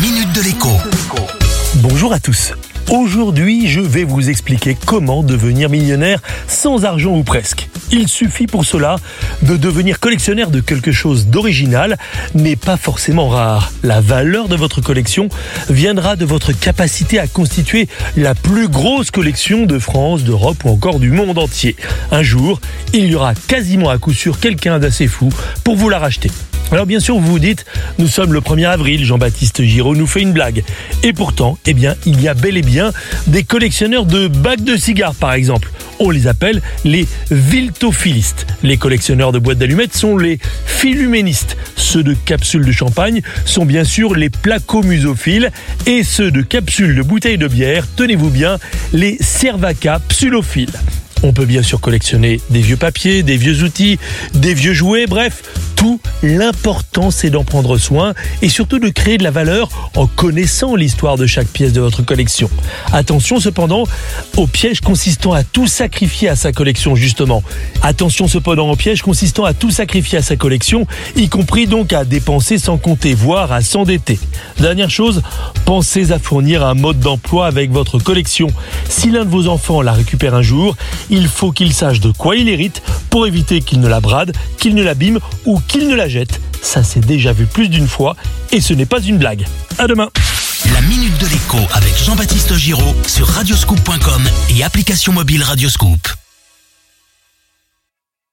minute de l'écho. Bonjour à tous. Aujourd'hui, je vais vous expliquer comment devenir millionnaire sans argent ou presque. Il suffit pour cela de devenir collectionneur de quelque chose d'original, mais pas forcément rare. La valeur de votre collection viendra de votre capacité à constituer la plus grosse collection de France, d'Europe ou encore du monde entier. Un jour, il y aura quasiment à coup sûr quelqu'un d'assez fou pour vous la racheter. Alors bien sûr, vous vous dites, nous sommes le 1er avril, Jean-Baptiste Giraud nous fait une blague. Et pourtant, eh bien, il y a bel et bien des collectionneurs de bacs de cigares, par exemple. On les appelle les viltophilistes. Les collectionneurs de boîtes d'allumettes sont les philuménistes. Ceux de capsules de champagne sont bien sûr les placomusophiles. Et ceux de capsules de bouteilles de bière, tenez-vous bien, les cervaca psulophiles. On peut bien sûr collectionner des vieux papiers, des vieux outils, des vieux jouets, bref, tout. L'important, c'est d'en prendre soin et surtout de créer de la valeur en connaissant l'histoire de chaque pièce de votre collection. Attention cependant au piège consistant à tout sacrifier à sa collection, justement. Attention cependant au piège consistant à tout sacrifier à sa collection, y compris donc à dépenser sans compter, voire à s'endetter. Dernière chose, pensez à fournir un mode d'emploi avec votre collection. Si l'un de vos enfants la récupère un jour, il faut qu'il sache de quoi il hérite pour éviter qu'il ne la brade, qu'il ne l'abîme ou qu'il ne la jette. Ça s'est déjà vu plus d'une fois et ce n'est pas une blague. À demain. La minute de l'écho avec Jean-Baptiste Giraud sur radioscoop.com et application mobile Radioscoop.